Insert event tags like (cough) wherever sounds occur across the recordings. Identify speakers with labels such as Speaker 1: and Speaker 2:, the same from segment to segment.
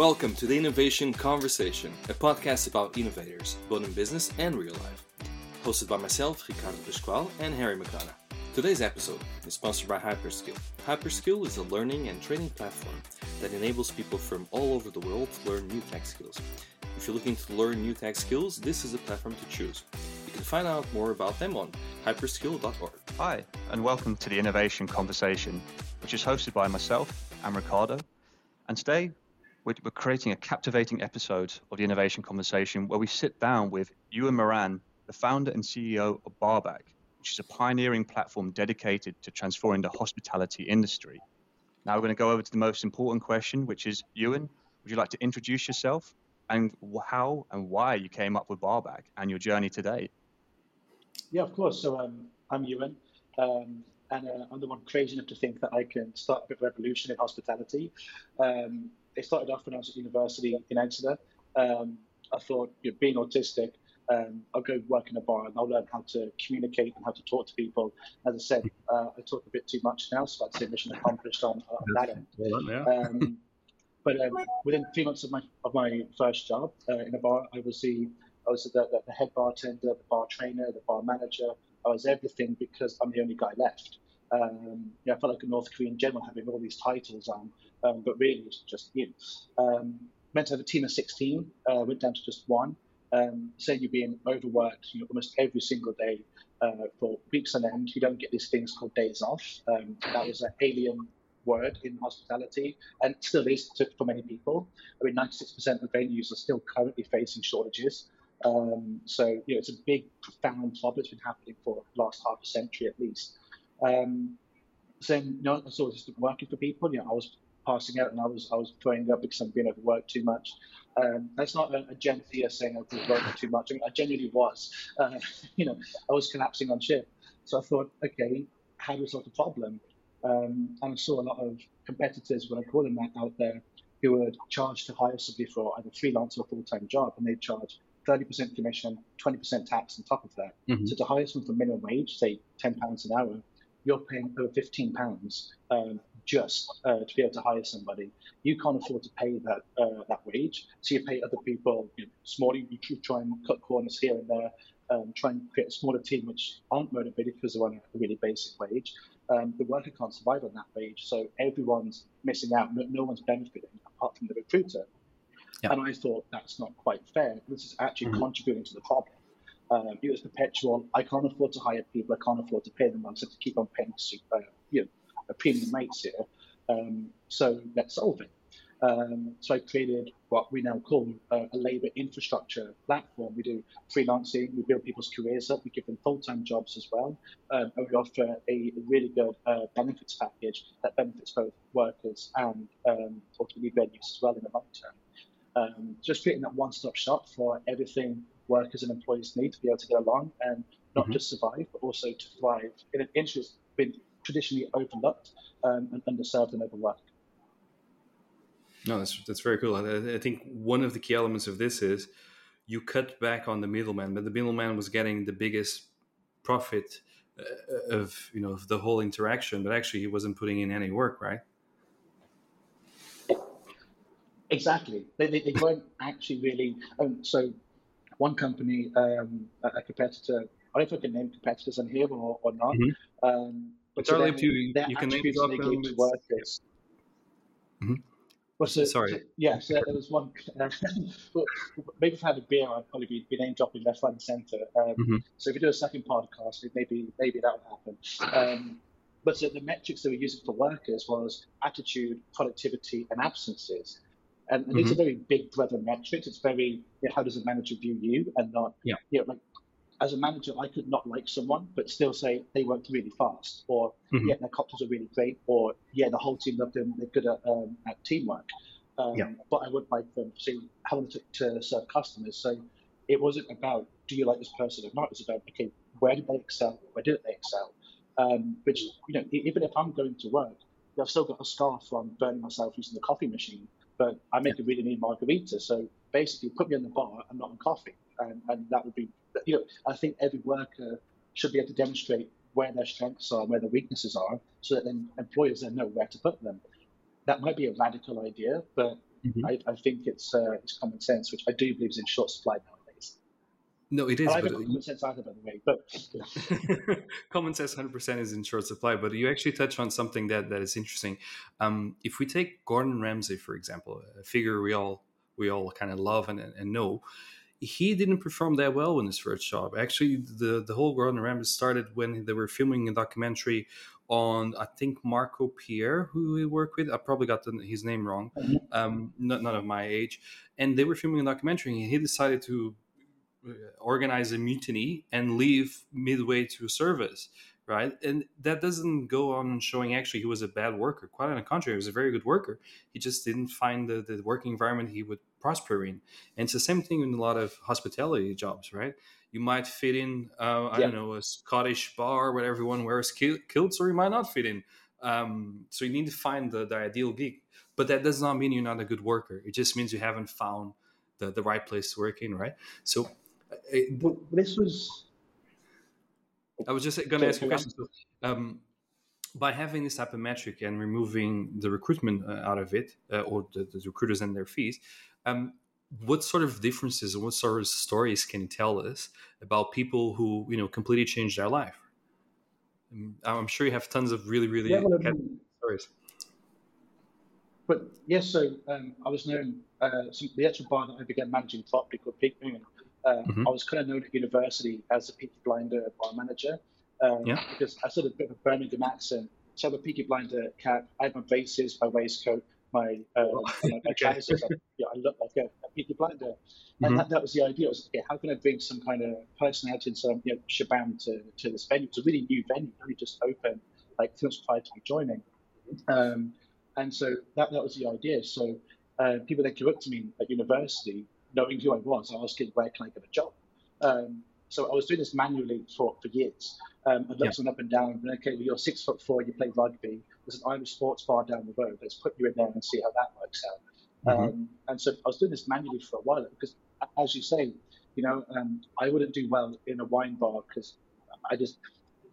Speaker 1: Welcome to the Innovation Conversation, a podcast about innovators, both in business and real life. Hosted by myself, Ricardo Pascual, and Harry McDonough. Today's episode is sponsored by Hyperskill. Hyperskill is a learning and training platform that enables people from all over the world to learn new tech skills. If you're looking to learn new tech skills, this is a platform to choose. You can find out more about them on hyperskill.org.
Speaker 2: Hi, and welcome to the Innovation Conversation, which is hosted by myself, and Ricardo. And today, we're creating a captivating episode of the Innovation Conversation where we sit down with Ewan Moran, the founder and CEO of Barback, which is a pioneering platform dedicated to transforming the hospitality industry. Now we're going to go over to the most important question, which is Ewan, would you like to introduce yourself and how and why you came up with Barback and your journey today?
Speaker 3: Yeah, of course. So um, I'm Ewan, um, and uh, I'm the one crazy enough to think that I can start a bit of revolution in hospitality. Um, it started off when I was at university in Exeter. Um, I thought, you know, being autistic, um, I'll go work in a bar and I'll learn how to communicate and how to talk to people. As I said, uh, I talk a bit too much now, so I'd say mission accomplished on, on that end. (laughs) Um, but um, within three months of my of my first job uh, in a bar, I was the I was the, the, the, head bartender, the bar trainer, the bar manager. I was everything because I'm the only guy left. Um, yeah, I felt like a North Korean general having all these titles on, um, but really it's just you. Um, meant to have a team of 16, uh, went down to just one um, say you're being overworked you know, almost every single day uh, for weeks on end. You don't get these things called days off. Um, that was an alien word in hospitality and still is for many people. I mean, 96% of venues are still currently facing shortages. Um, so, you know, it's a big, profound problem. It's been happening for the last half a century at least. Um, so, you know, I working for people. You know, I was passing out and I was I was throwing up because I'm being overworked too much. Um, that's not a, a Gen Z saying I was working too much. I mean, I genuinely was. Uh, (laughs) you know, I was collapsing on shift. So I thought, okay, how do we solve the problem? Um, and I saw a lot of competitors, when I call them that, out there, who would charge to hire somebody for either freelance or full-time job, and they'd charge 30% commission, 20% tax on top of that. Mm-hmm. So to hire someone for minimum wage, say £10 an hour, you're paying over £15 um, just uh, to be able to hire somebody. You can't afford to pay that uh, that wage, so you pay other people you know, smaller. You try and cut corners here and there, um, try and create a smaller team which aren't motivated because they're on a really basic wage. Um, the worker can't survive on that wage, so everyone's missing out. No, no one's benefiting apart from the recruiter. Yep. And I thought that's not quite fair. This is actually mm-hmm. contributing to the problem. Um, it was perpetual. I can't afford to hire people. I can't afford to pay them. I have to keep on paying uh, you know, a premium rates here. Um, so let's solve it. Um, so I created what we now call a, a labor infrastructure platform. We do freelancing, we build people's careers up, we give them full-time jobs as well, um, and we offer a, really good uh, benefits package that benefits both workers and um, ultimately venues as well in the long term. Um, just creating that one-stop shop for everything workers and employees need to be able to get along and not mm-hmm. just survive, but also to thrive in an industry that's been traditionally overlooked um, and underserved and overworked.
Speaker 1: No, that's that's very cool. I, I, think one of the key elements of this is you cut back on the middleman, but the middleman was getting the biggest profit uh, of you know of the whole interaction, but actually he wasn't putting in any work, right?
Speaker 3: Exactly. They, they, they weren't actually really. Um, so, one company, um, a, competitor, I don't know if I can name competitors on here or, or not. Mm-hmm. Um,
Speaker 1: but it's early to you can maybe
Speaker 3: talk them. To workers. Mm-hmm. Well, so, Sorry. So, yeah, so there was one. (laughs) Uh, maybe if I had a beer, I'd probably be, be name dropping left, right, and centre. Um, mm-hmm. So if we do a second podcast, maybe maybe that would happen. Um, but so the metrics that we're using for workers was attitude, productivity, and absences. And, and mm-hmm. these are very big brother metrics. It's very you know, how does a manager view you, and not yeah. you know, like as a manager, I could not like someone, but still say they worked really fast, or mm-hmm. yeah, their cocktails are really great, or yeah, the whole team loved them, they're good at, um, at teamwork. Um, yeah. But I would like them to see how them to, to, serve customers. So it wasn't about do you like this person or not. It was about okay, where did they excel? Where did they excel? Um, which you know, even if I'm going to work, I've still got a scar from burning myself using the coffee machine. But I make yeah. a really neat margarita, so basically put me in the bar and not on coffee, and, and that would be you know, I think every worker should be able to demonstrate where their strengths are, where their weaknesses are, so that then employers then know where to put them. That might be a radical idea, but mm-hmm. I, I, think it's uh, it's common sense, which I do believe is in short supply nowadays.
Speaker 1: No, it is.
Speaker 3: I don't common sense either, by the way. But (laughs)
Speaker 1: common sense, hundred percent, is in short supply. But you actually touch on something that that is interesting. Um, if we take Gordon Ramsay, for example, a figure we all we all kind of love and, and know, he didn't perform that well in his first job. Actually, the the whole Gordon Ramsay started when they were filming a documentary on I think Marco Pierre, who we work with. I probably got the, his name wrong. Mm-hmm. Um, not, not of my age, and they were filming a documentary, and he decided to uh, organize a mutiny and leave midway to service right? And that doesn't go on showing actually he was a bad worker. Quite on the contrary, he was a very good worker. He just didn't find the, the working environment he would prosper in. And it's the same thing in a lot of hospitality jobs, right? You might fit in, uh, I yeah. don't know, a Scottish bar where everyone wears kilts, or you might not fit in. Um, so you need to find the, the ideal gig. But that does not mean you're not a good worker. It just means you haven't found the, the right place to work in, right? So uh,
Speaker 3: it, this was
Speaker 1: I was just going to ask you a question. So, um, by having this type of metric and removing the recruitment uh, out of it, uh, or the, the, recruiters and their fees, um, what sort of differences and what sort of stories can you tell us about people who you know completely changed their life? Um, I'm sure you have tons of really, really yeah, well, stories.
Speaker 3: But yes, so um, I was known. Uh, the actual bar that I began managing properly called Peak Moon um, mm-hmm. I was kind of known at university as a Peaky Blinder bar manager um, yeah. because I sort of a bit of a Birmingham accent. So I have a Peaky Blinder cap. I have my braces, my waistcoat, my uh, my, (laughs) my trousers. I, yeah, I look like a, a Peaky Blinder, and mm-hmm. that, that was the idea. Was okay, how can I bring some kind of personality and some you know shabam to, to this venue? It's a really new venue, only just open, like months prior to me joining. Um, and so that that was the idea. So uh, people that came up to me at university knowing who I was, I was asking where can I get a job. Um, so I was doing this manually for, for years. Um, I looked yeah. up and down. And, okay, well, you're six foot four. You play rugby. There's an Irish sports bar down the road. Let's put you in there and see how that works out. Mm-hmm. Um, and so I was doing this manually for a while because, as you say, you know, um, I wouldn't do well in a wine bar because I just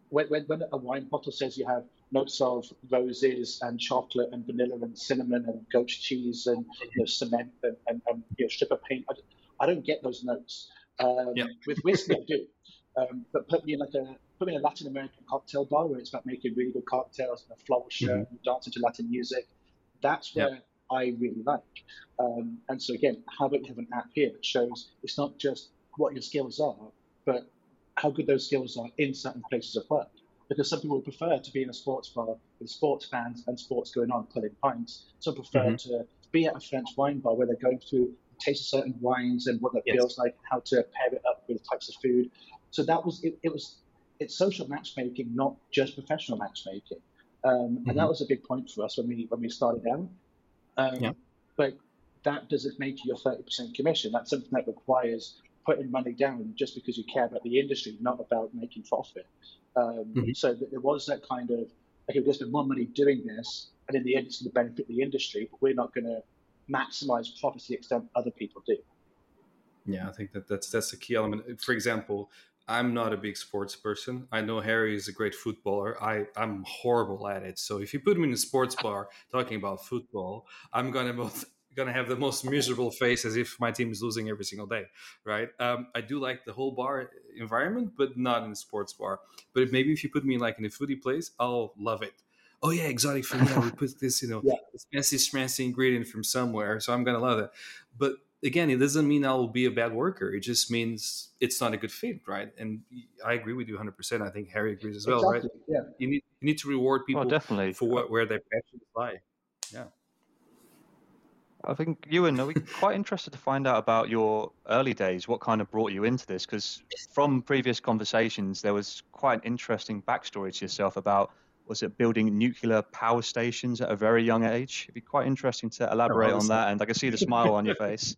Speaker 3: when, when, when a wine bottle says you have notes of roses and chocolate and vanilla and cinnamon and goat cheese and you know, cement and, and, and you know, strip of paint. I, I don't get those notes. Um, yeah. (laughs) With whiskey, I do. Um, but put me in like a put me in a Latin American cocktail bar where it's about making really good cocktails and a floral shirt mm-hmm. and dancing to Latin music. That's where yeah. I really like. Um, and so again, how about you have an app here that shows it's not just what your skills are, but how good those skills are in certain places of work because some people prefer to be in a sports bar with sports fans and sports going on, pulling pints. Some prefer mm-hmm. to be at a French wine bar where they're going through taste of certain wines and what that yes. feels like, how to pair it up with types of food. So that was it. it was it's social matchmaking, not just professional matchmaking, um, mm-hmm. and that was a big point for us when we when we started out. Um, yeah. But that doesn't make you thirty percent commission. That's something that requires putting money down just because you care about the industry, not about making profit. Um, mm-hmm. So there was that kind of, okay, we're going to spend more money doing this, and in the end, it's going to benefit the industry, but we're not going to maximize profit to the extent other people do.
Speaker 1: Yeah, I think that that's that's the key element. For example, I'm not a big sports person. I know Harry is a great footballer. I, I'm horrible at it. So if you put me in a sports bar talking about football, I'm gonna both gonna have the most miserable face as if my team is losing every single day, right? Um, I do like the whole bar environment, but not in a sports bar. But if maybe if you put me like in a foodie place, I'll love it. Oh yeah, exotic food. Yeah, we put this, you know, (laughs) yeah. fancy ingredient from somewhere, so I'm gonna love it. But again, it doesn't mean I'll be a bad worker. It just means it's not a good fit, right? And I agree with you 100. percent I think Harry agrees as well, exactly. right? Yeah. You need you need to reward people
Speaker 2: well, definitely.
Speaker 1: for what, where their passions lie. Yeah.
Speaker 2: I think Ewan, are we quite interested to find out about your early days? What kind of brought you into this? Because from previous conversations, there was quite an interesting backstory to yourself about was it building nuclear power stations at a very young age? It'd be quite interesting to elaborate on that, and I can see the smile on your (laughs) face.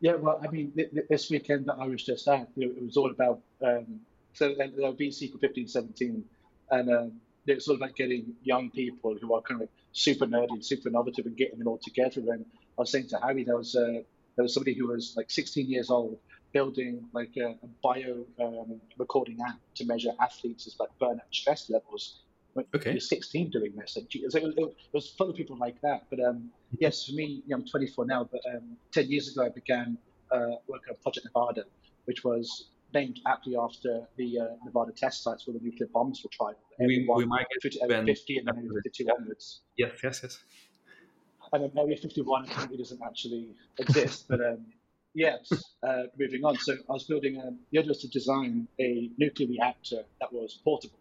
Speaker 3: yeah, well, I mean, this weekend that I was just at, you know, it was all about um, so then the BC for 15, 17, and um, it's sort of like getting young people who are kind of super nerdy and super innovative and getting them all together. And I was saying to Harry, there was a, there was somebody who was like 16 years old building like a, a bio um, recording app to measure athletes' like burnout stress levels when okay. you're 16 doing this. It was, it was full of people like that. But um, yes, for me, you know, I'm 24 now, but um, 10 years ago I began uh, working on Project Nevada, which was named aptly after the uh, Nevada test sites where the nuclear bombs were tried.
Speaker 1: We, we might get
Speaker 3: to Area 50 and then Area 52 onwards.
Speaker 1: Yes, yes, yes.
Speaker 3: And then Area 51 currently doesn't actually exist, but um, yes, uh, moving on. So I was building, um, the idea was to design a nuclear reactor that was portable.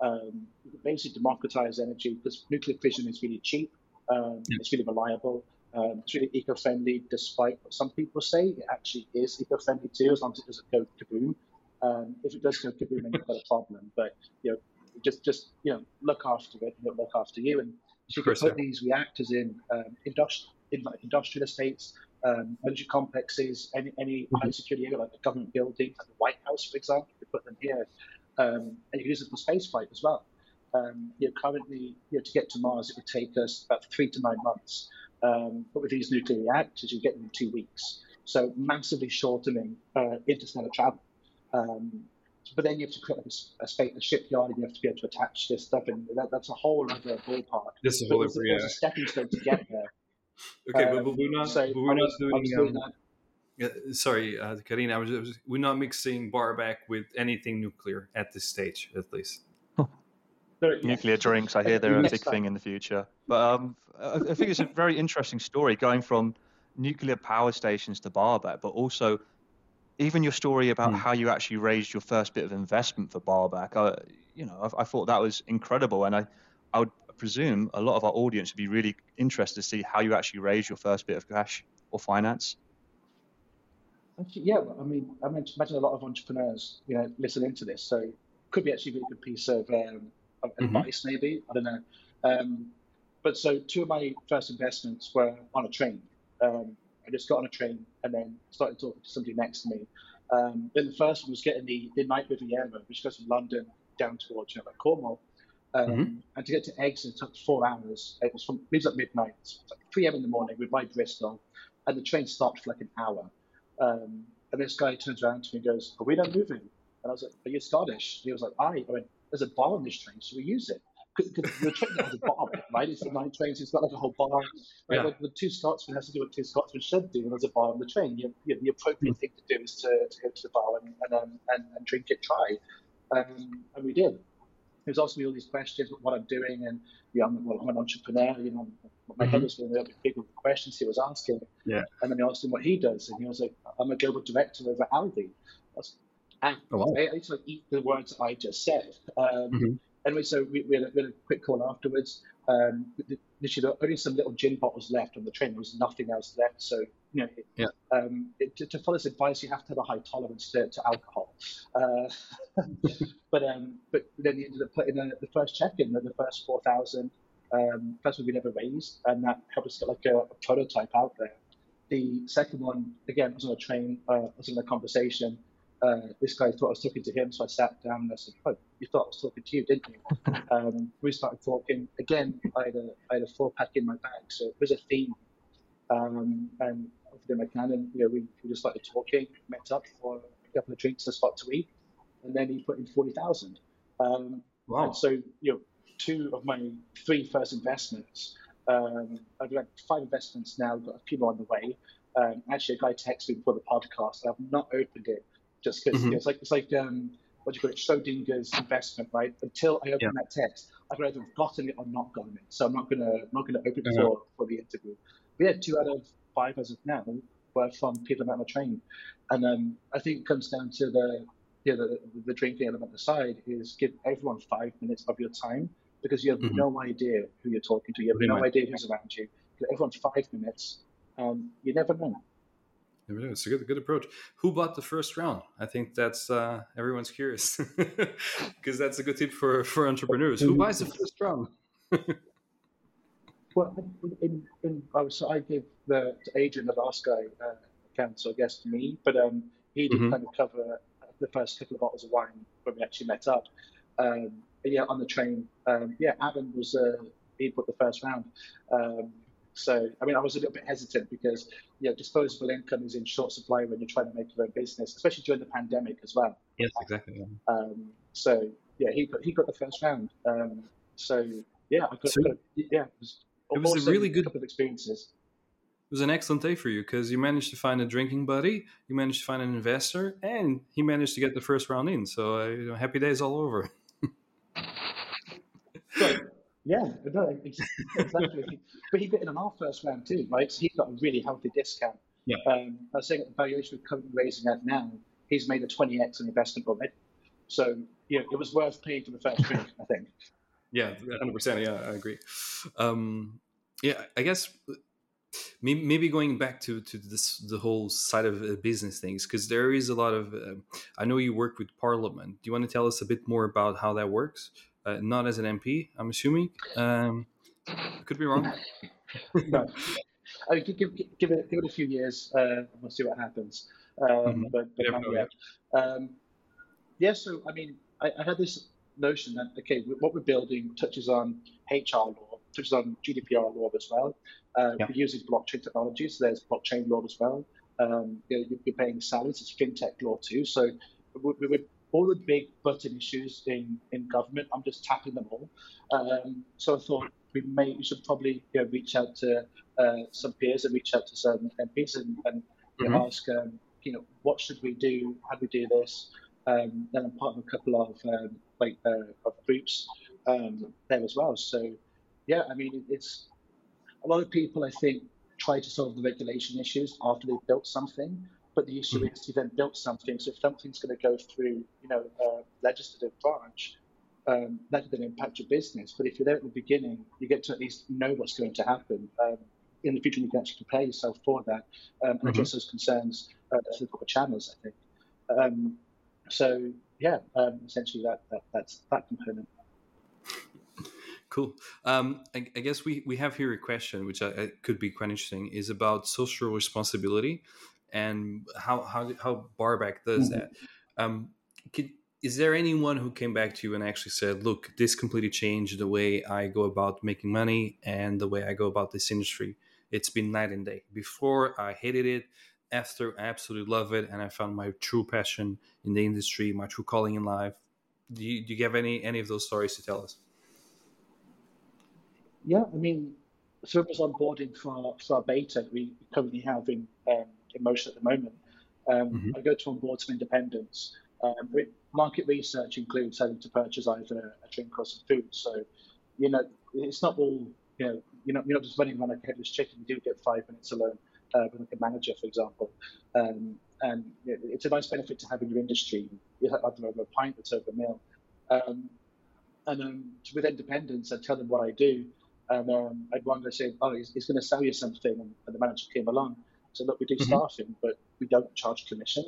Speaker 3: Um, basically democratize energy because nuclear fission is really cheap, um, yeah. it's really reliable, um, it's really eco-friendly, despite what some people say. It actually is eco-friendly too, as long as it doesn't go kaboom. Um, if it does go kaboom, then you've got a problem. But you know, just just you know, look after it, and look after you. And you can put these reactors in um, industrial in like industrial estates, um, military complexes, any any mm-hmm. high security area like the government building, like the White House, for example. You put them here, um, and you can use it for spaceflight as well. Um, you know, currently, you know, to get to Mars, it would take us about three to nine months. Um, but with these nuclear reactors, you get them in two weeks. So massively shortening uh, interstellar travel. Um, but then you have to create a, a, space, a shipyard, and you have to be able to attach this stuff, and that, that's a whole other ballpark.
Speaker 1: This is a whole
Speaker 3: other
Speaker 1: yeah.
Speaker 3: a stepping stone to get there. (laughs)
Speaker 1: okay, um, but, we're not. So but we're not doing. doing um, yeah, sorry, uh, Karina. I was, I was, we're not mixing barback with anything nuclear at this stage, at least.
Speaker 2: Nuclear drinks, I hear they're a big thing in the future. But um, I think it's a very interesting story going from nuclear power stations to Barback, but also even your story about mm. how you actually raised your first bit of investment for Barback. I, you know, I, I, thought that was incredible, and I, I would presume a lot of our audience would be really interested to see how you actually raised your first bit of cash or finance.
Speaker 3: Yeah, I mean, I imagine a lot of entrepreneurs, you know, listening to this, so could be actually a really good piece of um, mm-hmm. advice, maybe. I don't know. Um, but so two of my first investments were on a train. Um, I just got on a train and then started talking to somebody next to me. Um, then the first one was getting the, the night Riviera, which goes from London down towards you know, like Cornwall. Um, mm-hmm. And to get to Exeter it took four hours. It was from it was at midnight, like 3 a.m. in the morning. We're by Bristol, and the train stopped for like an hour. Um, and this guy turns around to me and goes, "Are we not moving?" And I was like, "Are you Scottish?" And he was like, "I." I went, there's a bar on this train, so we use it. Because the train has a bar, right? It's a nine trains, it's got like a whole bar. Right? Yeah. Like the two Scotsmen has to do what two Scotsmen should do, and there's a bar on the train. You, you, the appropriate mm. thing to do is to, to go to the bar and, and, um, and, and drink it dry. Um, and we did. He was asking me all these questions about what I'm doing, and yeah, I'm, well, I'm an entrepreneur. You know, my mm-hmm. head was little big with the questions he was asking.
Speaker 1: Yeah.
Speaker 3: And then I asked him what he does, and he was like, "I'm a global director over Aldi." I was, and oh, wow. I, I sort of eat the words I just said. Um, mm-hmm. Anyway, so we, we, had a, we, had a, quick call afterwards. Um, literally, only some little gin bottles left on the train. There was nothing else left. So, you know, it,
Speaker 1: yeah.
Speaker 3: um, it, to, to, follow this advice, you have to have a high tolerance to, to alcohol. Uh, (laughs) but um, but then you ended up putting the, the first check in, the, first 4,000. Um, first one we never raised, and that helped us get like a, a prototype out there. The second one, again, was on a train, uh, was in a conversation uh, this guy thought I was talking to him, so I sat down and I said, "Oh, you thought I was talking to you, didn't you?" (laughs) um, we started talking. Again, I had a, I had a four pack in my bag, so it was a theme. Um, and offered him a can, and you know, we, we just started talking, met up for a couple of drinks, a spot to eat, and then he put in forty thousand. Um, wow! so you know, two of my three first investments. Um, I've got five investments now, got a few more on the way. Um, actually, a guy texted me before the podcast. I've not opened it just because mm-hmm. it's like it's like um, what do you call it, Schrodinger's investment, right? Until I open yeah. that text, I've either gotten it or not gotten it. So I'm not gonna I'm not gonna open it uh-huh. for, for the interview. But yeah, two out of five as of now were from people the trained, and um, I think it comes down to the yeah, the, the drinking element aside is give everyone five minutes of your time because you have mm-hmm. no idea who you're talking to. You have no idea who's around you. Give everyone five minutes. Um, you never know.
Speaker 1: It's a good, good approach. Who bought the first round? I think that's uh, everyone's curious (laughs) because that's a good tip for, for entrepreneurs. Who buys the first round? (laughs)
Speaker 3: well, in, in, I, was, I gave the to Adrian, the last guy, uh, account, so I guess to me, but um, he did mm-hmm. kind of cover the first couple of bottles of wine when we actually met up. Um, yeah, on the train, um, yeah, Adam was uh, he put the first round. Um, so, I mean, I was a little bit hesitant because, you know, disposable income is in short supply when you're trying to make your own business, especially during the pandemic as well.
Speaker 1: Yes, exactly.
Speaker 3: Um, so, yeah, he got, he got the first round. Um, So yeah, I got,
Speaker 1: So-
Speaker 3: got- yeah, it was,
Speaker 1: It was a really good-
Speaker 3: couple of experiences.
Speaker 1: It was an excellent day for you because you managed to find a drinking buddy, you managed to find an investor, and he managed to get the first round in. So uh, you know, happy days all over. (laughs)
Speaker 3: But yeah, no, exactly. but he bit in on our first round too, right? So he got a really healthy discount.
Speaker 1: Yeah.
Speaker 3: Um, I was saying at the valuation we're currently raising at now, he's made a 20x on investment already. So yeah, it was worth paying for the first drink, I think.
Speaker 1: Yeah, hundred percent. Yeah, I agree. Um, yeah, I guess maybe, maybe going back to to this the whole side of uh, business things because there is a lot of. Uh, I know you work with Parliament. Do you want to tell us a bit more about how that works? Uh, not as an MP, I'm assuming. Um, could be wrong. (laughs)
Speaker 3: no. I mean, give, give, give, it, give it a few years, uh, we'll see what happens. Um,
Speaker 1: Mhm.
Speaker 3: But, but
Speaker 1: You
Speaker 3: not
Speaker 1: never know,
Speaker 3: yet. Um, yeah, so I mean, I, I had this notion that okay, what we're building touches on HR law, touches on GDPR law as well. Uh,
Speaker 1: Yeah.
Speaker 3: We're using blockchain technology, so there's blockchain law as well. Um, you know, you're paying salaries, it's fintech law too. So we, we would all the big button issues in, in government, I'm just tapping them all. Um, so I thought we may we should probably you know, reach out to uh, some peers and reach out to some MPs and, and you know, ask um, you know what should we do, how do we do this. Um, then I'm part of a couple of um, like uh, of groups um, there as well. So yeah, I mean it's a lot of people I think try to solve the regulation issues after they've built something. But the issue
Speaker 1: Mhm.
Speaker 3: is you then built something. So if something's going to go through, you know, a legislative branch, um, that then impact your business. But if you're there at the beginning, you get to at least know what's going to happen. Um, in the future, you can actually prepare yourself for that um, and address those concerns uh, through the proper channels, I think. Um, so, yeah, um, essentially that, that that's that component.
Speaker 1: Cool. Um, I, I guess we, we have here a question, which I, I could be quite interesting, is about social responsibility and how how, how Barback does that. Um, could, is there anyone who came back to you and actually said, "Look, this completely changed the way I go about making money and the way I go about this industry. It's been night and day. Before I hated it, after I absolutely love it, and I found my true passion in the industry, my true calling in life." Do you, do you have any any of those stories to tell us?
Speaker 3: Yeah, I mean, was onboarding for, for our beta we currently have in, um, in motion at the moment. Um,
Speaker 1: Mhm.
Speaker 3: I go to onboard some independents. Um, market research includes having to purchase either a drink or some food. So, you know, it's not all, you know, you're not, you're not just running around like a headless chicken. You do get five minutes alone uh, with like a manager, for example. Um, and it- it's a nice benefit to have in your industry. You have either over a pint that's over a meal. Um, and um, with independents, I tell them what I do. And um, I'd one guy say, "Oh, he's, he's going to sell you something," and the manager came along. So look, we do
Speaker 1: Mhm.
Speaker 3: staffing, but we don't charge commission,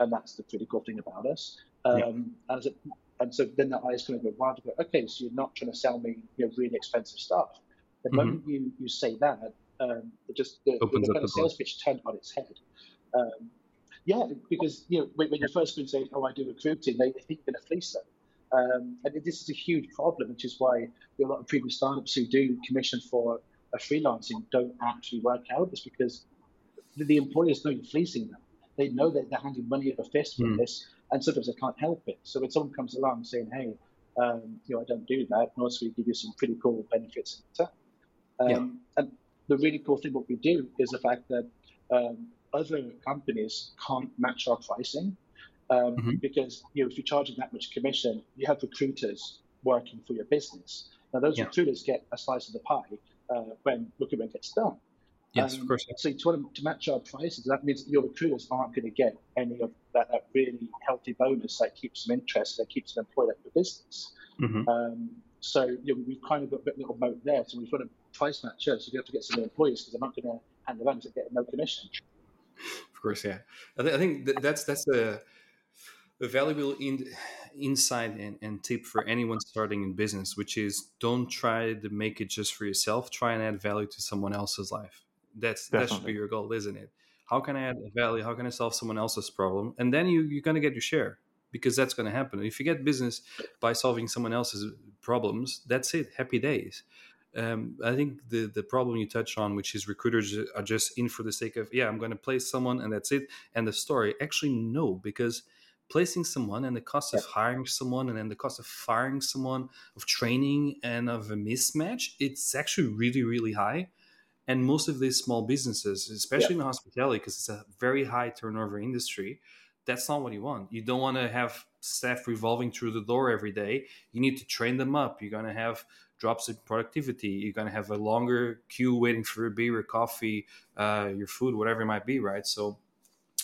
Speaker 3: and that's the pretty cool thing about us. Um,
Speaker 1: Yeah.
Speaker 3: and, it, and so then the eyes kind of go wild. Go, okay, so you're not trying to sell me you know, really expensive stuff. The
Speaker 1: Mhm.
Speaker 3: moment you, you say that, um, it just the, the,
Speaker 1: Opens
Speaker 3: the
Speaker 1: up
Speaker 3: kind of
Speaker 1: the
Speaker 3: sales pitch turned on its head. Um, yeah, because you know when, when you first been saying, "Oh, I do recruiting," they, they think you're going to fleece them. Um, and this is a huge problem, which is why a lot of previous startups who do commission for a freelancing don't actually work out. It's because the, the employers know you're fleecing them. They know that they're handing money over fist with
Speaker 1: Mm.
Speaker 3: this, and sometimes they can't help it. So when someone comes along saying, "Hey, um, you know, I don't do that," and also we give you some pretty cool benefits in return. Um,
Speaker 1: Yeah.
Speaker 3: And the really cool thing what we do is the fact that um, other companies can't match our pricing um,
Speaker 1: Mhm.
Speaker 3: because you know if you're charging that much commission, you have recruiters working for your business. Now those
Speaker 1: Yeah.
Speaker 3: recruiters get a slice of the pie uh, when recruitment gets done.
Speaker 1: Yes,
Speaker 3: Um,
Speaker 1: of course.
Speaker 3: So to, to match our prices, that means that your recruiters aren't going to get any of that, that really healthy bonus that keeps them interested, that keeps them employed at the business.
Speaker 1: hmm
Speaker 3: Um, so you know, we've kind of got a bit little moat there. So we've got to price match us. So you have to get some employees because they're not going to hand around to get no commission.
Speaker 1: Of course, yeah. I, th- I think th- that's that's a, a valuable in, insight and, and tip for anyone starting in business, which is don't try to make it just for yourself. Try and add value to someone else's life. That's that should be your goal, isn't it? How can I add value? How can I solve someone else's problem? And then you you're gonna get your share because that's gonna happen. If you get business by solving someone else's problems, that's it. Happy days. Um, I think the the problem you touch on, which is recruiters are just in for the sake of yeah, I'm going to place someone and that's it, and the story. Actually, no, because placing someone and the cost of hiring someone and then the cost of firing someone of training and of a mismatch it's actually really really high and most of these small businesses especially yeah. in hospitality because it's a very high turnover industry that's not what you want you don't want to have staff revolving through the door every day you need to train them up you're going to have drops in productivity you're going to have a longer queue waiting for a beer or coffee uh, your food whatever it might be right so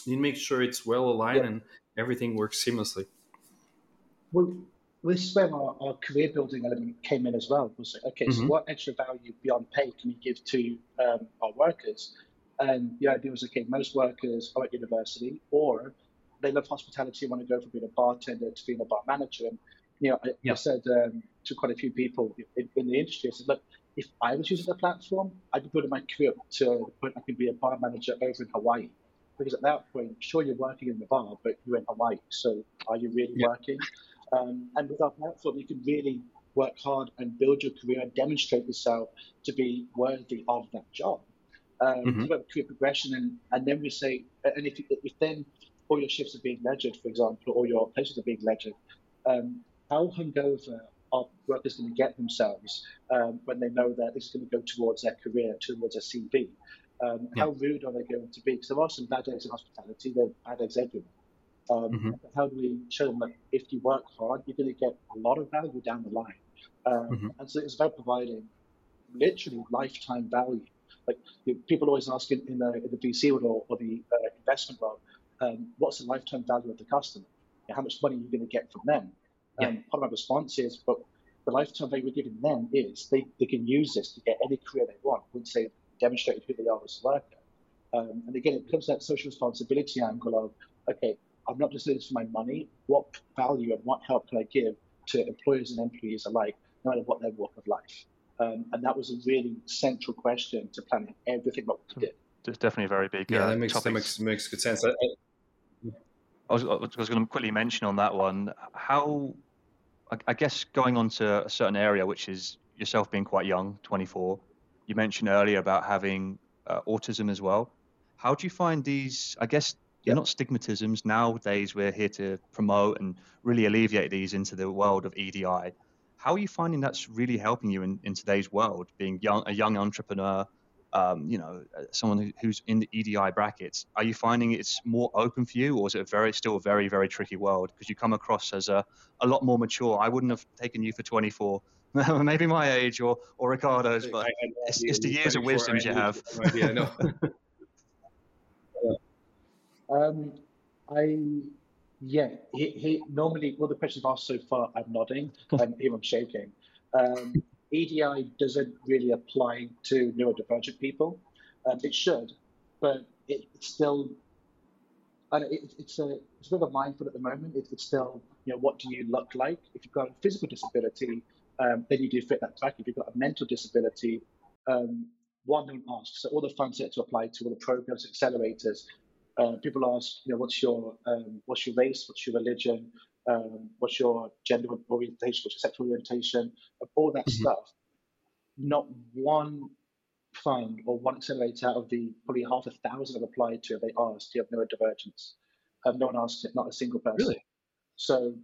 Speaker 1: you need to make sure it's well aligned yeah. and everything works seamlessly.
Speaker 3: Well, this is where our, our, career building element came in as well. Was like, okay, mm-hmm. so what extra value beyond pay can we give to um, our workers? And the idea was okay, most workers are at university or they love hospitality and want to go from being a bartender to being a bar manager. And you know, I, yeah. I said um, to quite a few people in, in, the industry, I said, look, if I was using the platform, I'd be build my career up to the point I could be a bar manager over in Hawaii because at that point, sure, you're working in the bar, but you're in Hawaii. So are you really yeah. working? Um, and with our platform, you can really work hard and build your career and demonstrate yourself to be worthy of that job. Um, mm-hmm. career progression, and, and then we say, and if, if then all your shifts are being ledgered, for example, or your places are being ledgered, um, how hungover are workers going to get themselves um, when they know that this is going to go towards their career, towards their CV? Um, yeah. How rude are they going to be? Because there are some bad eggs in hospitality, there are bad eggs everywhere. Um, mm-hmm. How do we show them that if you work hard, you're going to get a lot of value down the line? Um, mm-hmm. And so it's about providing literally lifetime value. Like you know, people always ask in, in, the, in the VC world or, or the uh, investment world, um, what's the lifetime value of the customer? how much money are you going to get from them? Yeah. part of my response is, but the lifetime value we're giving them is they, they can use this to get any career they want. once they've demonstrated who they are as a worker. Um, and again, it comes to that social responsibility angle of, okay, I'm not just doing this for my money. What value and what help can I give to employers and employees alike, no matter what their walk of life? Um, and that was a really central question to planning everything what we did.
Speaker 2: It's definitely a very big.
Speaker 1: Yeah, uh, that, makes, that makes makes good sense. I,
Speaker 2: I, was, I was going to quickly mention on that one how, I, I guess, going on to a certain area, which is yourself being quite young, 24 you mentioned earlier about having uh, autism as well. How do you find these? I guess they're not stigmatisms. Nowadays, we're here to promote and really alleviate these into the world of EDI. How are you finding that's really helping you in, in today's world, being young, a young entrepreneur, um, you know, uh, someone who's in the EDI brackets? Are you finding it's more open for you, or is it a very, still a very, very tricky world? Because you come across as a, a lot more mature. I wouldn't have taken you for 24 (laughs) maybe my age or or Ricardo's, but it's, it's the years of wisdom you have.
Speaker 1: Yeah, no. (laughs)
Speaker 3: um, I yeah, he, he normally well the questions asked so far I'm nodding and him I'm shaking. Um, EDI doesn't really apply to neurodivergent people. Um, it should, but it, it's still and it, it's a it's a bit of a mindful at the moment. It, it's still you know what do you look like if you've got a physical disability um, then you do fit that track. If you've got a mental disability, um, one don't ask. So all the funds set to apply to all the programs, accelerators. Uh, people ask, you know, what's your um, what's your race, what's your religion, um, what's your gender orientation, what's your sexual orientation, all that mm-hmm. stuff. Not one fund or one accelerator out of the probably half a thousand I've applied to, they asked, do you have neurodivergence? Um, no one asked it, not a single person.
Speaker 1: Really?
Speaker 3: So,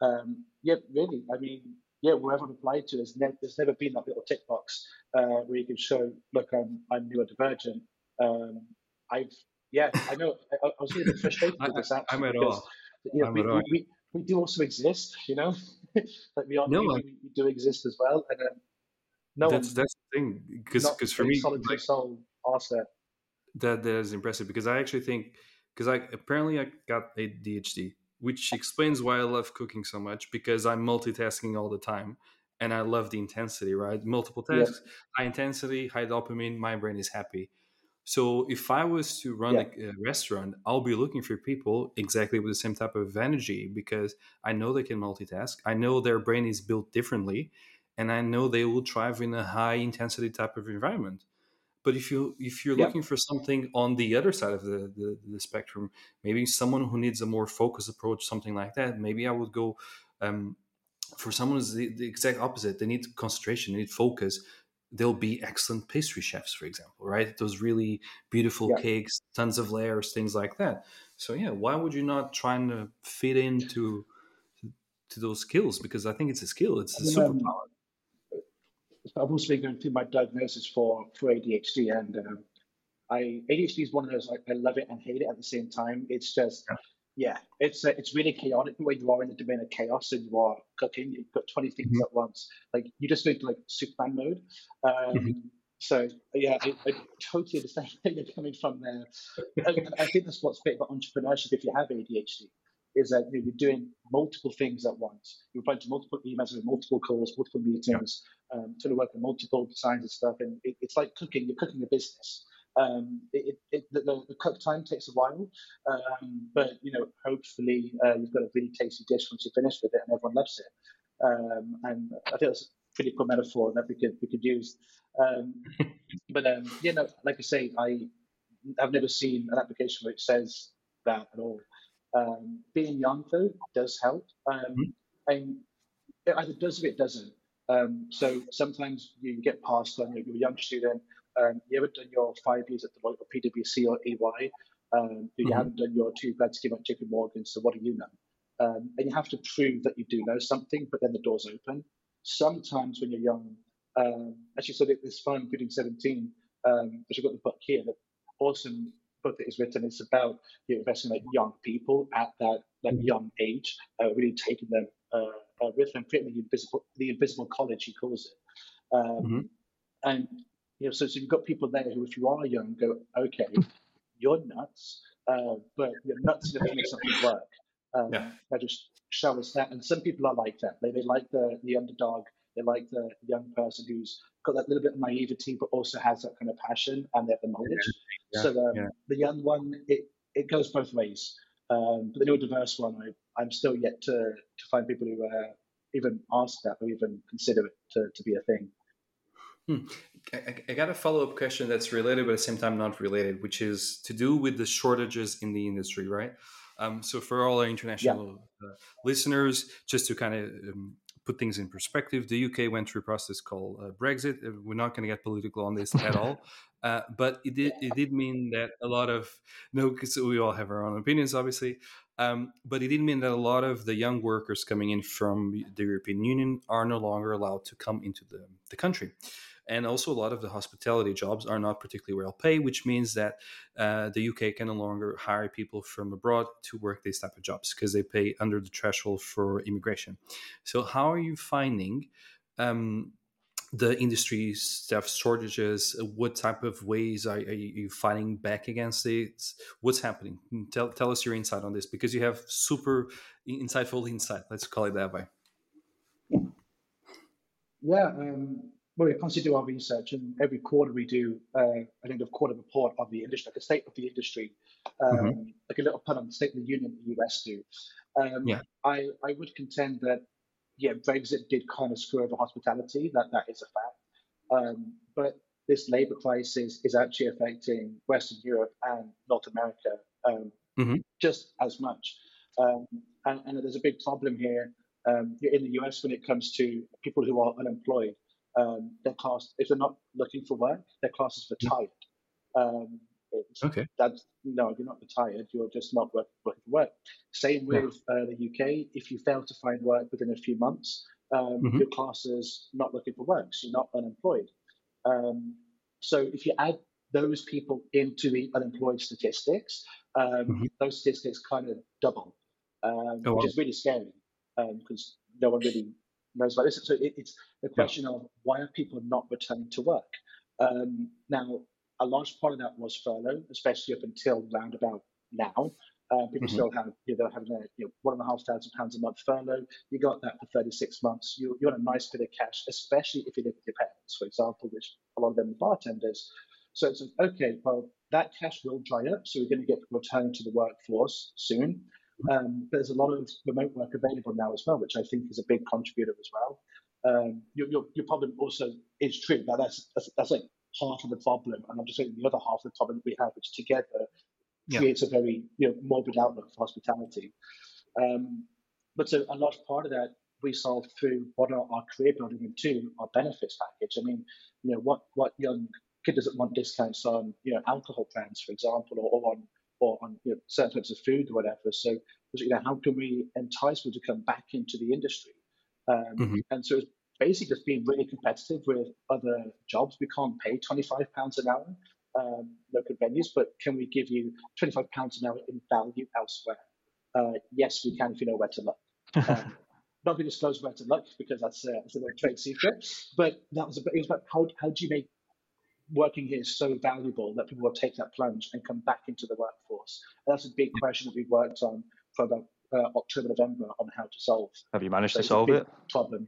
Speaker 3: um, yeah, really. I mean, yeah, wherever I've applied to, there's, ne- there's never been that little tick box uh, where you can show, look, I'm I'm neurodivergent. Um, I've yeah, I know. I, I was really frustrated with this actually.
Speaker 1: I'm at all.
Speaker 3: Yeah, we, we, we, we, do also exist, you know. (laughs) like we are, no, we, we, do exist as well, and um, no
Speaker 1: that's one, that's the thing because for me,
Speaker 3: like, soul that.
Speaker 1: That that is impressive because I actually think because I apparently I got ADHD which explains why I love cooking so much because I'm multitasking all the time and I love the intensity, right? Multiple tasks, yeah. high intensity, high dopamine, my brain is happy. So if I was to run yeah. a, restaurant, I'll be looking for people exactly with the same type of energy because I know they can multitask. I know their brain is built differently and I know they will thrive in a high intensity type of environment. But if you if you're yeah. looking for something on the other side of the, the, the spectrum, maybe someone who needs a more focused approach, something like that, maybe I would go um, for someone who's the, the, exact opposite. They need concentration, they need focus. They'll be excellent pastry chefs, for example, right? Those really beautiful yeah. cakes, tons of layers, things like that. So yeah, why would you not try to fit into to those skills? Because I think it's a skill, it's a superpower. Um,
Speaker 3: I've also going through my diagnosis for for ADHD, and um, I ADHD is one of those like I love it and hate it at the same time. It's just yeah yeah, it's uh, it's really chaotic when you are in the domain of chaos and you are cooking. You've got twenty things mm-hmm. at once. Like you just need like Superman mode. Um, mm-hmm. So yeah, I, I, totally understand (laughs) where you're coming from there. I, I think that's what's great about entrepreneurship. If you have ADHD, is that you are doing multiple things at once. You're replying to multiple emails, multiple calls, multiple meetings, um, trying to work on multiple designs and stuff. And it, it's like cooking. You're cooking a business. Um, it, it, the, the, cook time takes a while, um, but you know, hopefully uh, you've got a really tasty dish once you finish with it, and everyone loves it. Um, and I think that's a pretty cool metaphor that we could we could use. Um, (laughs) but um, you know, like I say, I I've never seen an application which says that at all. Um, being young though does help, mm-hmm. and it either does or it doesn't. so sometimes you get past when you're a young student um, you haven't done your five years at Deloitte or PwC or EY, um, you mm-hmm. haven't done your two grad scheme at JP Morgan, so what do you know? Um, and you have to prove that you do know something, but then the door's open. Sometimes when you're young, um, actually, so this fun, including 17, um, which I've got the book here, the awesome book that is written. It's about you know, investing like young people at that like mm-hmm. young age, uh, really taking them uh, uh, with them, creating the invisible, the invisible college, he calls it. Um, mm-hmm. And you know, so, so you've got people there who, if you are young, go, okay, (laughs) you're nuts, uh, but you're nuts enough to make something work. Um, yeah. They just show us that. And some people are like that. They, they like the, the underdog. They like the young person who's got that little bit of naivety, but also has that kind of passion and they have the knowledge. Yeah. So um, yeah. the young one, it, it goes both ways. Um, but the neurodiverse one, I, I'm still yet to, to find people who uh, even ask that or even consider it to, to be a thing.
Speaker 1: Hmm. I, I, got a follow up question that's related, but at the same time not related, which is to do with the shortages in the industry, right? Um, so for all our international yeah. uh, listeners, just to kind of um, put things in perspective, the UK went through a process called uh, Brexit. Uh, we're not going to get political on this (laughs) at all, uh, but it did it did mean that a lot of (laughs) no, because we all have our own opinions, obviously. Um, but it did mean that a lot of the young workers coming in from the European Union are no longer allowed to come into the, the country and also a lot of the hospitality jobs are not particularly well paid, which means that uh, the UK can no longer hire people from abroad to work these type of jobs because they pay under the threshold for immigration. So, how are you finding? Um, the industry staff shortages what type of ways are, are, you fighting back against it what's happening tell, tell us your insight on this because you have super insightful insight let's call it that way
Speaker 3: yeah um, well, we constantly do our research, and every quarter we do, uh, I think, a quarter report of the industry, like a state of the industry, um, mm-hmm. like a little pun on the State of the Union the US do. Um, yeah. I, I would contend that, yeah, Brexit did kind of screw over hospitality. That that is a fact. Um, but this labor crisis is actually affecting Western Europe and North America um, mm-hmm. just as much. Um, and, and, there's a big problem here um, in the US when it comes to people who are unemployed um, they're classed if they're not looking for work, they're classed as retired. Um, okay. That's no, you're not retired. You're just not working for work. Same with yeah. uh, the UK. If you fail to find work within a few months, um, mm-hmm. your class is not looking for work. So you're not unemployed. Um, so if you add those people into the unemployed statistics, um, mm-hmm. those statistics kind of double, um, oh, which wow. is really scary because um, no one really this. So it, it's the question yeah. of why are people not returning to work? Um, now, a large part of that was furlough, especially up until round about now. Uh, people mm-hmm. still have, you know, having a you know, one and a half thousand pounds a month furlough. You got that for 36 months. You, you want a nice bit of cash, especially if you live with your parents, for example, which a lot of them are bartenders. So it's like, okay, well, that cash will dry up. So we're going to get returning to the workforce soon. Um, there's a lot of remote work available now as well, which I think is a big contributor as well. Um, your, your, your, problem also is true. Now that's, that's, that's like half of the problem, and I'm just saying the other half of the problem that we have, which together yeah. creates a very you know morbid outlook for hospitality. Um, but so a large part of that we solve through what are our career building and two our benefits package. I mean, you know, what what young kid doesn't want discounts on you know alcohol brands, for example, or, or on or on you know, certain types of food or whatever. So you know, how can we entice people to come back into the industry? Um, mm-hmm. And so it's basically just being really competitive with other jobs. We can't pay twenty five pounds an hour um, local venues, but can we give you twenty five pounds an hour in value elsewhere? Uh, yes, we can if you know where to look. Um, (laughs) not going to disclose where to look because that's, uh, that's a little trade secret. But that was, a, it was about how, how do you make working here is so valuable that people will take that plunge and come back into the workforce? And that's a big question that we've worked on for about uh, October, November on how to solve.
Speaker 2: Have you managed so to solve it?
Speaker 3: Problem.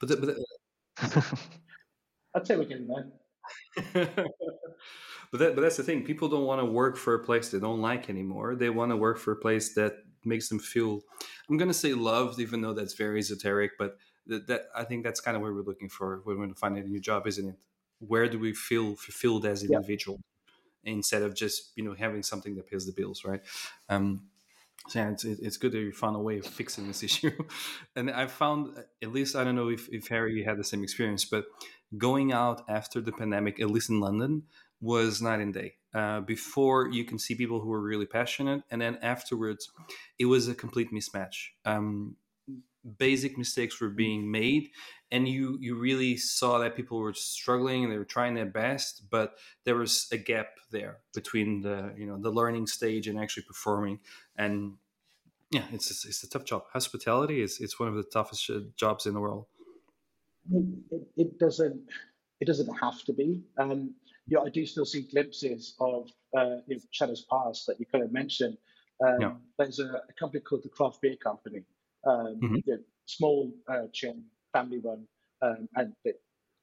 Speaker 1: But, the, but the... (laughs)
Speaker 3: I'd say we're getting there. (laughs)
Speaker 1: but that, but that's the thing. People don't want to work for a place they don't like anymore. They want to work for a place that makes them feel. I'm going to say loved, even though that's very esoteric. But that, that I think that's kind of what we're looking for when we're finding a new job, isn't it? Where do we feel fulfilled as an yeah. individual instead of just you know having something that pays the bills, right? Um, so yeah, it's, it's good that you found a way of fixing this (laughs) issue. and I found, at least, I don't know if, if Harry had the same experience, but going out after the pandemic, at least in London, was night and day. Uh, before you can see people who were really passionate, and then afterwards, it was a complete mismatch. Um, basic mistakes were being made, and you you really saw that people were struggling and they were trying their best, but there was a gap there between the you know the learning stage and actually performing. And yeah, it's it's a tough job. Hospitality is it's one of the toughest jobs in the world.
Speaker 3: It, it doesn't it doesn't have to be. Um, you know, I do still see glimpses of uh, you know, shadows past that you kind of mentioned. Um, yeah. There's a, a, company called the Craft Beer Company, um, mm-hmm. you know, small uh, chain, family run, um, and they,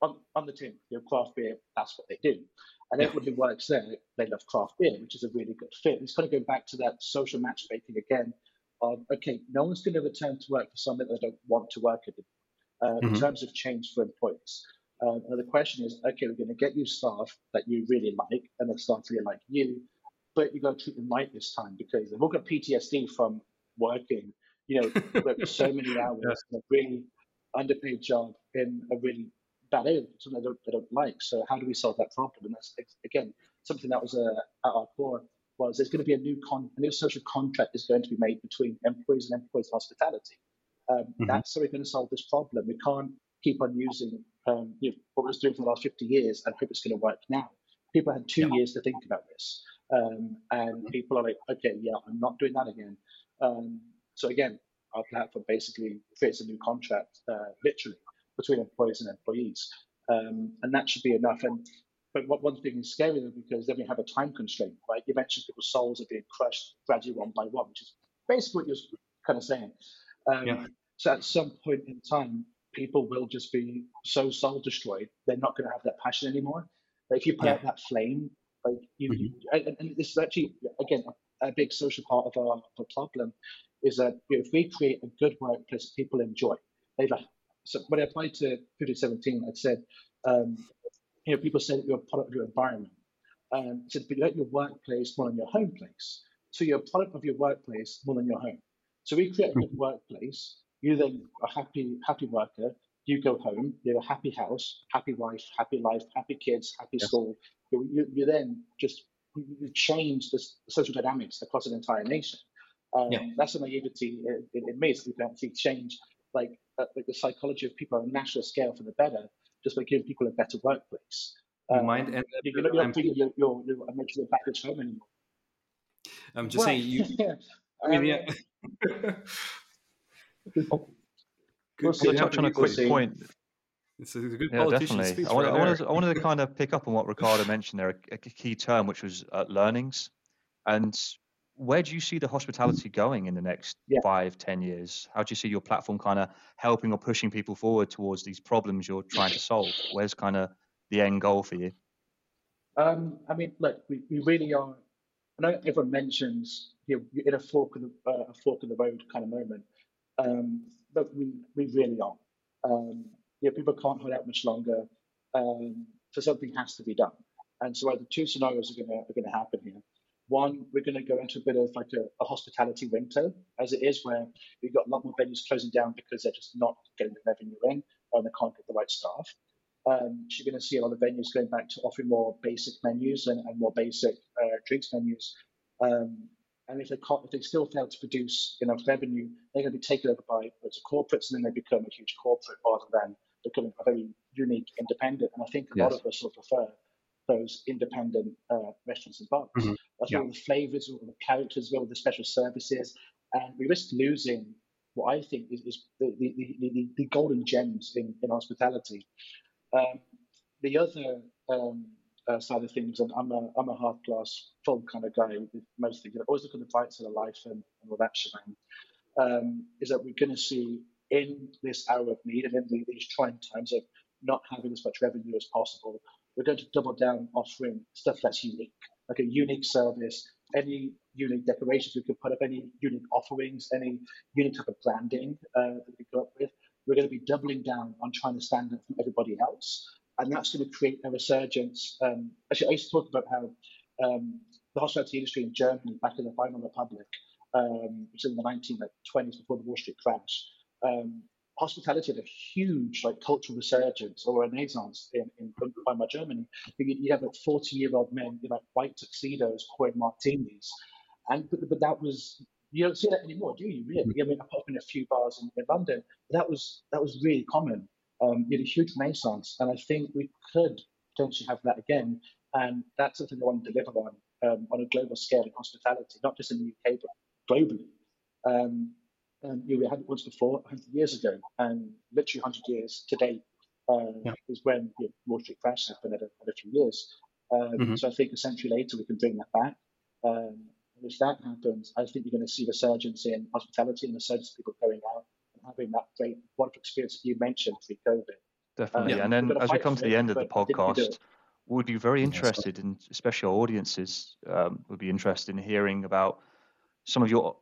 Speaker 3: on, on the tin, you know, craft beer, that's what they do. And yeah. everyone who works there, they love craft beer, which is a really good fit. It's kind of going back to that social matchmaking again. Of okay, no one's going to return to work for something they don't want to work at. Uh, mm-hmm. In terms of change for employees, um, and the question is, okay, we're going to get you staff that you really like, and they staff really like you, but you got to treat them right this time because they've all got PTSD from working, you know, work (laughs) so many hours in a really underpaid job in a really bad area, something they don't, they don't like. So how do we solve that problem? And that's again something that was uh, at our core was there's going to be a new con- a new social contract is going to be made between employees and employees hospitality. Um, mm-hmm. That's how we're going to solve this problem. We can't keep on using um, you know, what we are doing for the last 50 years and hope it's going to work now. People had two yeah. years to think about this. Um, and people are like, okay, yeah, I'm not doing that again. So again, our platform basically creates a new contract, uh, literally, between employees and employees. Um, and that should be enough. And but what one thing is scary though, because then we have a time constraint, right? You mentioned people's souls are being crushed gradually one by one, which is basically what you're kind of saying. Um, yeah. So at some point in time, people will just be so soul destroyed, they're not going to have that passion anymore. But if you put yeah. out that flame, like you, mm-hmm. you and, and, this is actually again a, a big social part of our, our problem is that you know, if we create a good workplace people enjoy, they like. So when I applied to 2017, I said, um, you know, people say that you're a product of your environment. Um, I said, but you let your workplace more than your home place. So you're a product of your workplace more than your home. So we create a good mm-hmm. workplace you then a happy, happy worker. You go home. You have a happy house, happy wife, happy life, happy kids, happy school. You, you, you, then just you change the social dynamics across an entire nation. Um, yeah. That's the naivety in, in, in me. Is we can actually change like, uh, like the psychology of people on a national scale for the better, just by giving people a better workplace.
Speaker 1: Um, mind and
Speaker 3: you're, you're not thinking you're, you're, you're, I'm making it backwards home anymore.
Speaker 1: I'm just well, saying you. yeah. (laughs) I mean, yeah. Um,
Speaker 2: Oh, (laughs) good, good touch on a quick point.
Speaker 1: It's a good yeah, definitely. Speech I, right I,
Speaker 2: wanted, I, wanted, to (laughs) kind of pick up on what Ricardo mentioned there, a, a key term, which was uh, learnings. And where do you see the hospitality going in the next yeah. five, ten years? How do you see your platform kind of helping or pushing people forward towards these problems you're trying to solve? Where's kind of the end goal for you?
Speaker 3: Um, I mean, look, we, we really are. I know everyone mentions you know, you're in a fork of the uh, a fork of the road kind of moment. Um, but we, we really are. Um, yeah, people can't hold out much longer. Um, so something has to be done. And so the two scenarios are going are going to happen here. One, we're going to go into a bit of like a, a, hospitality winter, as it is, where we've got a lot more venues closing down because they're just not getting the revenue in and they can't get the right staff. Um, you're going to see a lot of venues going back to offering more basic menus and, and more basic uh, drinks menus. Um, and if they, can't, if they still fail to produce enough revenue, they're going to be taken over by lots of corporates, and then they become a huge corporate rather than becoming a very unique independent. And I think a yes. lot of us will prefer those independent uh, restaurants and bars. Mm-hmm. That's yeah. all the flavors, all the characters, all the special services, and we risk losing what I think is, is the, the, the, the, golden gems in, in hospitality. Um, the other um, uh, side of things, and I'm a, I'm a half glass full kind of guy with most things. I always look at the bright side of life and, and all that shebang. Um, is that we're going to see in this hour of need and in these trying times of not having as much revenue as possible, we're going to double down offering stuff that's unique, like a unique service, any unique decorations we could put up, any unique offerings, any unique type of branding uh, that we go up with. We're going to be doubling down on trying to stand out from everybody else. And that's going to create a resurgence. Um, actually, I used to talk about how um, the hospitality industry in Germany back in the Weimar Republic, um, which was in the 1920s before the Wall Street crash, um, hospitality had a huge like cultural resurgence or renaissance in, in, in Weimar Germany. You, you have like 40 year old men in like white tuxedos pouring martinis. And but, but that was you don't see that anymore, do you? Really? I mean, I apart from a few bars in, in London, that was that was really common. Um, you had a huge renaissance, and I think we could potentially have that again. And that's something I want to deliver on um, on a global scale in hospitality, not just in the UK but globally. Um, um, you know, we had it once before, 100 years ago, and literally 100 years today uh, yeah. is when you know, Wall Street crash happened at a, at a few years. Um, mm-hmm. So I think a century later we can bring that back. Um, and if that happens, I think you're going to see resurgence in hospitality and resurgence of people going out and having that great wonderful experience that you mentioned pre-COVID.
Speaker 2: Definitely. Um, and then as we come to the end of the podcast, we'd be very interested in, especially our audiences, um, would be interested in hearing about some of your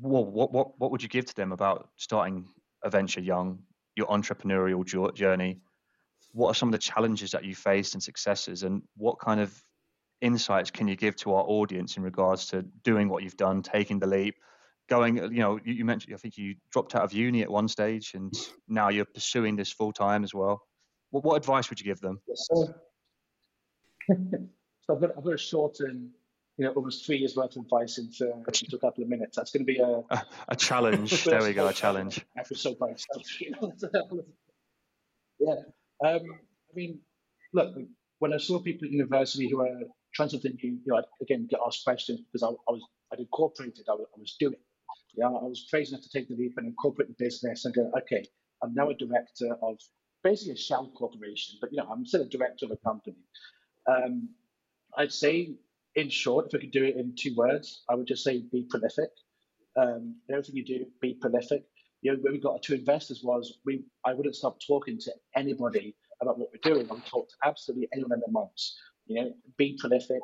Speaker 2: what, what, what, what would you give to them about starting a venture young, your entrepreneurial journey? What are some of the challenges that you faced and successes, and what kind of insights can you give to our audience in regards to doing what you've done, taking the leap, going? You know, you, you mentioned I think you dropped out of uni at one stage, and now you're pursuing this full time as well. What, what advice would you give them?
Speaker 3: Yes, so, (laughs) so I've got, I've got a short and you know, almost three years worth of advice into, into a couple of minutes. That's going to be a
Speaker 2: a, a challenge. (laughs) there we go, a challenge.
Speaker 3: I feel so by myself. (laughs) yeah. Um, I mean, look, when I saw people at university who are trying something new, you know, I, again, get asked questions because I, I was, I'd incorporated, I was, I was doing. Yeah, I was crazy enough to take the leap and incorporate the business and go, okay, I'm now a director of basically a shell corporation, but you know, I'm still a director of a company. Um, I'd say in short, if I could do it in two words, I would just say be prolific. Um, everything you do, be prolific. You know, when we got to investors was we I wouldn't stop talking to anybody about what we're doing. I would talk to absolutely anyone in the months. You know, be prolific.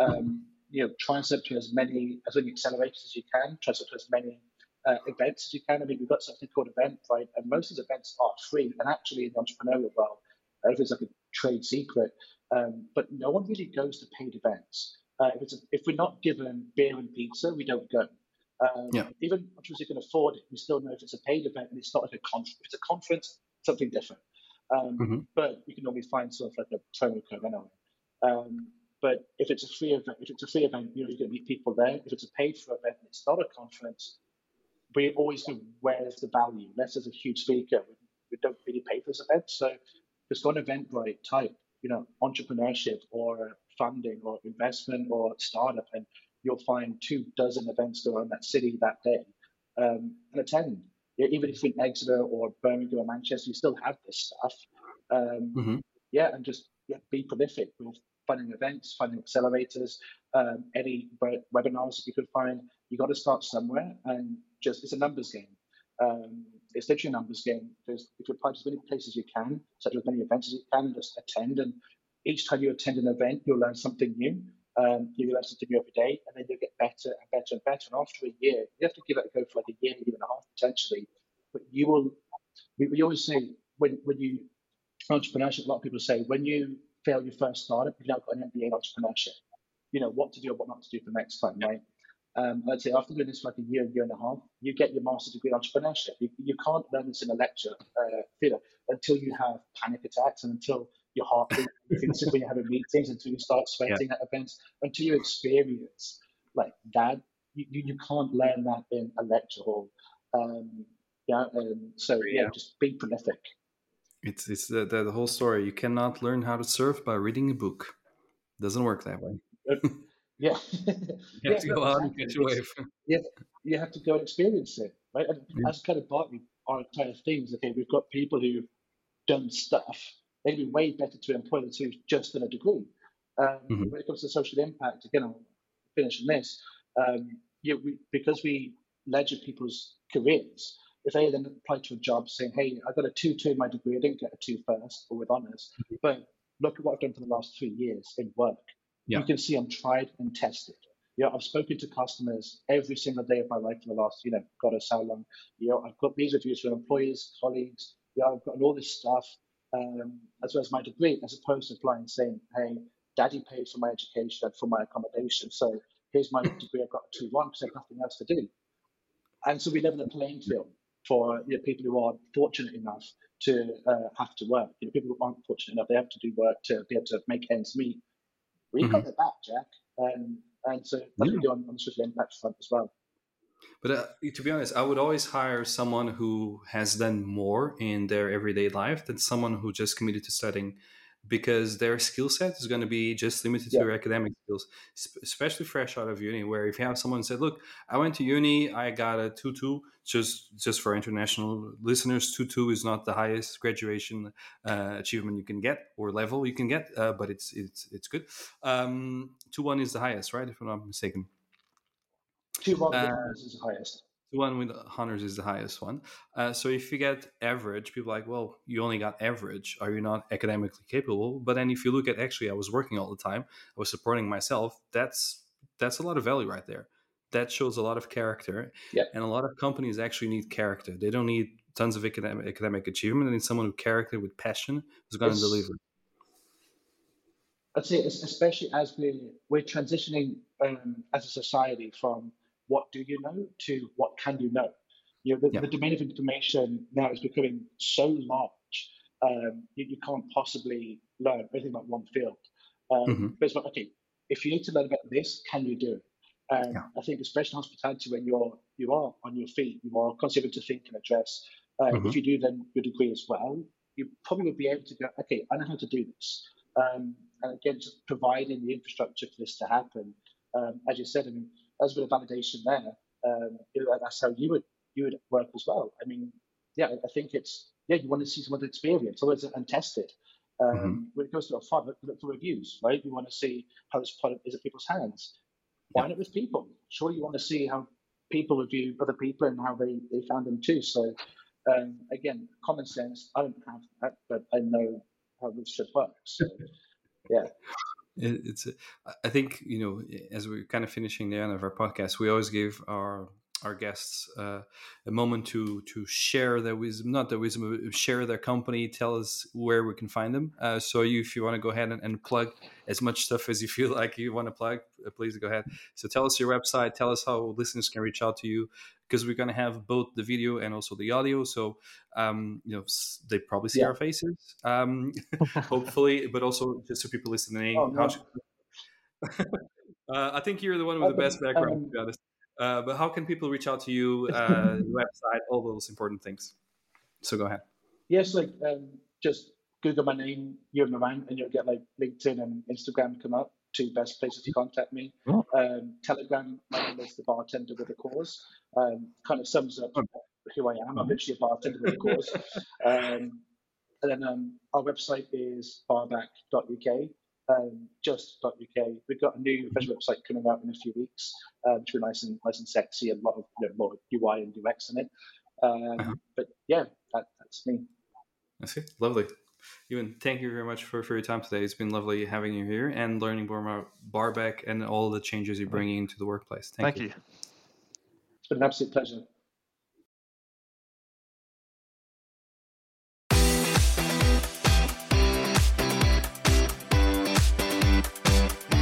Speaker 3: Um, you know, try and set to as many as many accelerators as you can. Try and sub to as many uh, events as you can. I mean, we've got something called Eventbrite, and most of these events are free. And actually, in the entrepreneurial world, everything's like a trade secret. Um, but no one really goes to paid events. Uh, if, it's a, if we're not given beer and pizza, we don't go. Um, yeah. Even if we can afford it, we still know if it's a paid event and it's not like a conference. If it's a conference, something different. Um, mm-hmm. But you can always find sort of like a promo code anyway. Um, but if it's a free event, if it's a free event, you know, you're going to meet people there. If it's a paid for event and it's not a conference, we always go, where's the value? Unless there's a huge speaker, we, we don't really pay for this event. So just go on Eventbrite, type, you know, entrepreneurship or funding or investment or startup, and you'll find two dozen events in that city that day um, and attend. Even if you're in Exeter or Birmingham or Manchester, you still have this stuff. Um, mm-hmm. Yeah, and just yeah, be prolific with funding events, funding accelerators, um, any webinars that you could find. You got to start somewhere, and just it's a numbers game. Um, it's literally a numbers game. There's, if you apply to as many places as you can, such as many events as you can, just attend and each time you attend an event, you'll learn something new. Um, you learn something new every day, and then you'll get better and better and better. And after a year, you have to give it a go for like a year, a year and a half potentially. But you will. We, we always say when when you entrepreneurship, a lot of people say when you fail your first startup, you've now got an MBA in entrepreneurship. You know what to do and what not to do for next time, right? Um, I'd say after doing this for like a year, year and a half, you get your master's degree in entrepreneurship. You, you can't learn this in a lecture uh, theatre until you have panic attacks and until your heart beats when you're having meetings, until you start sweating yeah. at events, until you experience like that. You, you, you can't learn that in a lecture hall. Um, yeah, um, so yeah, just be prolific.
Speaker 1: It's it's the, the, the whole story. You cannot learn how to surf by reading a book. It Doesn't work that way. (laughs)
Speaker 3: Yeah.
Speaker 1: you have to go out and catch a wave.
Speaker 3: Yeah, you have to go and experience it, right? And yeah. as kind of part of our kind of things, okay, we've got people who've done stuff. They'd be way better to employ the two just than a degree. Um, mm-hmm. When it comes to social impact, again, I'll finish on this. Um, yeah, we, because we ledger people's careers, if they then apply to a job saying, hey, I got a 2 2 in my degree, I didn't get a 2 first or with honors, mm-hmm. but look at what I've done for the last three years in work yeah. you can see I'm tried and tested. You know, I've spoken to customers every single day of my life for the last, you know, God knows how long. You know, I've got these reviews from employees, colleagues. Yeah, I've got all this stuff, um, as well as my degree, as opposed to applying saying, "Hey, Daddy paid for my education and for my accommodation, so here's my (laughs) degree. I've got a two one because I have nothing else to do." And so we live in a playing field for you know, people who are fortunate enough to uh, have to work. You know, people who aren't fortunate enough, they have to do work to be able to make ends meet we mm-hmm. got it back, Jack. Um, and so that's yeah. what we do on, on the social impact front as well.
Speaker 1: But uh, to be honest, I would always hire someone who has done more in their everyday life than someone who just committed to studying because their skill set is going to be just limited yeah. to their academic skills, especially fresh out of uni. Where if you have someone said, "Look, I went to uni, I got a two two," just just for international listeners, two two is not the highest graduation uh, achievement you can get or level you can get, uh, but it's it's it's good. Um, two one is the highest, right? If I'm not mistaken.
Speaker 3: Two one uh, is the highest
Speaker 1: one with honors is the highest one. Uh, so if you get average, people like, well, you only got average. Are you not academically capable? But then if you look at actually, I was working all the time. I was supporting myself. That's that's a lot of value right there. That shows a lot of character.
Speaker 3: Yeah.
Speaker 1: And a lot of companies actually need character. They don't need tons of academic, academic achievement. They need someone with character, with passion, who's going to deliver.
Speaker 3: I'd say, especially as we we're transitioning um, as a society from what do you know to what can you know. You know, the, the domain of information now is becoming so large, um, you, you, can't possibly learn anything about one field. Um, mm-hmm. But it's like, okay, if you need to learn about this, can you do it? Um, yeah. I think, especially in hospitality, when you're you are on your feet, you are constantly able to think and address. Uh, mm-hmm. If you do then your degree as well, you probably would be able to go, okay, I know how to do this. Um, and again, just providing the infrastructure for this to happen. Um, as you said, I mean, there's a bit of validation there. Um, that's how you would you would work as well. I mean, yeah, I think it's yeah, you want to see someone's experience, otherwise untested. Um, mm-hmm. When it goes to a fund, look for reviews, right? You want to see how this product is in people's hands. Why yeah. not with people? Surely you want to see how people review other people and how they, they found them too. So um, again, common sense. I don't have that, but I know how this should work. So yeah
Speaker 1: it's i think you know as we're kind of finishing the end of our podcast we always give our our guests uh, a moment to to share their wisdom not their wisdom share their company tell us where we can find them uh, so you if you want to go ahead and, and, plug as much stuff as you feel (laughs) like you want to plug uh, please go ahead so tell us your website tell us how listeners can reach out to you because we're going to have both the video and also the audio so um, you know they probably see yeah. our faces um, (laughs) hopefully but also just so people listening oh, no. (laughs) uh, i think you're the one with the best background um, to be honest uh, but how can people reach out to you uh, (laughs) website all those important things so go ahead
Speaker 3: yes like um, just google my name Ewan Moran and you'll get like linkedin and instagram come up two best places to contact me. Oh. Um, Telegram, my name is the bartender with a cause. Um, kind of sums up who I am. I'm literally a bartender with a cause. (laughs) Um, and then um, our website is barback.uk, um, just.uk. We've got a new visual website coming out in a few weeks, um, which will be nice and nice and sexy, a lot of you know, more UI and UX in it. Um, uh-huh. But yeah, that, that's me.
Speaker 1: That's it. Lovely. Ewan, thank you very much for, for your time today. It's been lovely having you here and learning more about Barback and all the changes you're bringing into the workplace. Thank,
Speaker 2: thank you. you.
Speaker 3: It's been an absolute pleasure.